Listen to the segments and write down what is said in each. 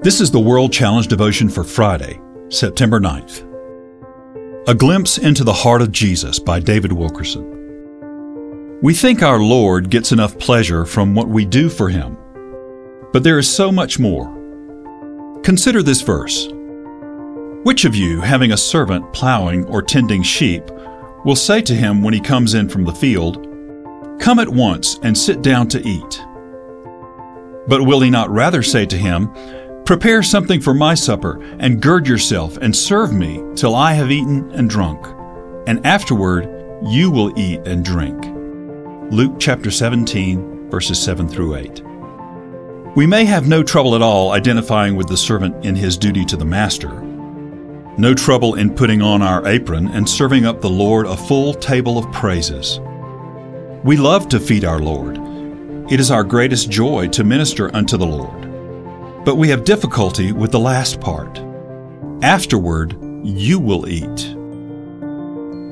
This is the World Challenge devotion for Friday, September 9th. A Glimpse into the Heart of Jesus by David Wilkerson. We think our Lord gets enough pleasure from what we do for Him, but there is so much more. Consider this verse. Which of you, having a servant plowing or tending sheep, will say to him when he comes in from the field, Come at once and sit down to eat? But will he not rather say to him, Prepare something for my supper, and gird yourself, and serve me till I have eaten and drunk, and afterward you will eat and drink. Luke chapter 17, verses 7 through 8. We may have no trouble at all identifying with the servant in his duty to the master. No trouble in putting on our apron and serving up the Lord a full table of praises. We love to feed our Lord. It is our greatest joy to minister unto the Lord. But we have difficulty with the last part. Afterward, you will eat.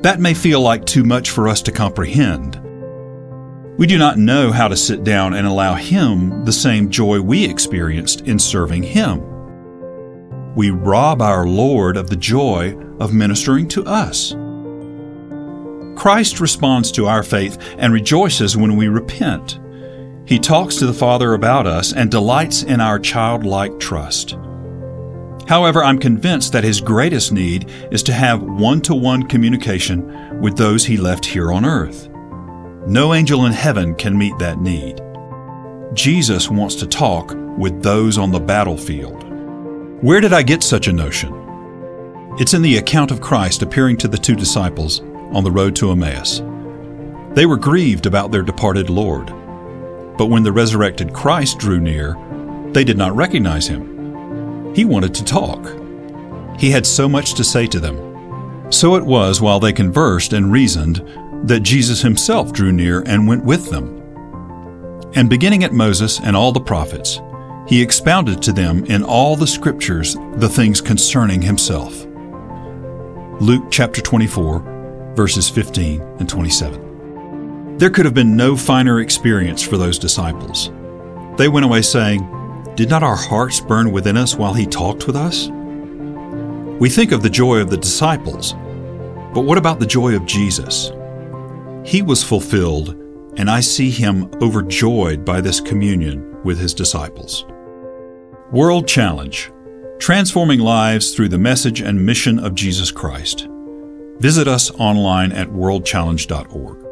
That may feel like too much for us to comprehend. We do not know how to sit down and allow Him the same joy we experienced in serving Him. We rob our Lord of the joy of ministering to us. Christ responds to our faith and rejoices when we repent. He talks to the Father about us and delights in our childlike trust. However, I'm convinced that his greatest need is to have one to one communication with those he left here on earth. No angel in heaven can meet that need. Jesus wants to talk with those on the battlefield. Where did I get such a notion? It's in the account of Christ appearing to the two disciples on the road to Emmaus. They were grieved about their departed Lord. But when the resurrected Christ drew near, they did not recognize him. He wanted to talk. He had so much to say to them. So it was while they conversed and reasoned that Jesus himself drew near and went with them. And beginning at Moses and all the prophets, he expounded to them in all the scriptures the things concerning himself. Luke chapter 24, verses 15 and 27. There could have been no finer experience for those disciples. They went away saying, Did not our hearts burn within us while he talked with us? We think of the joy of the disciples, but what about the joy of Jesus? He was fulfilled, and I see him overjoyed by this communion with his disciples. World Challenge Transforming Lives Through the Message and Mission of Jesus Christ. Visit us online at worldchallenge.org.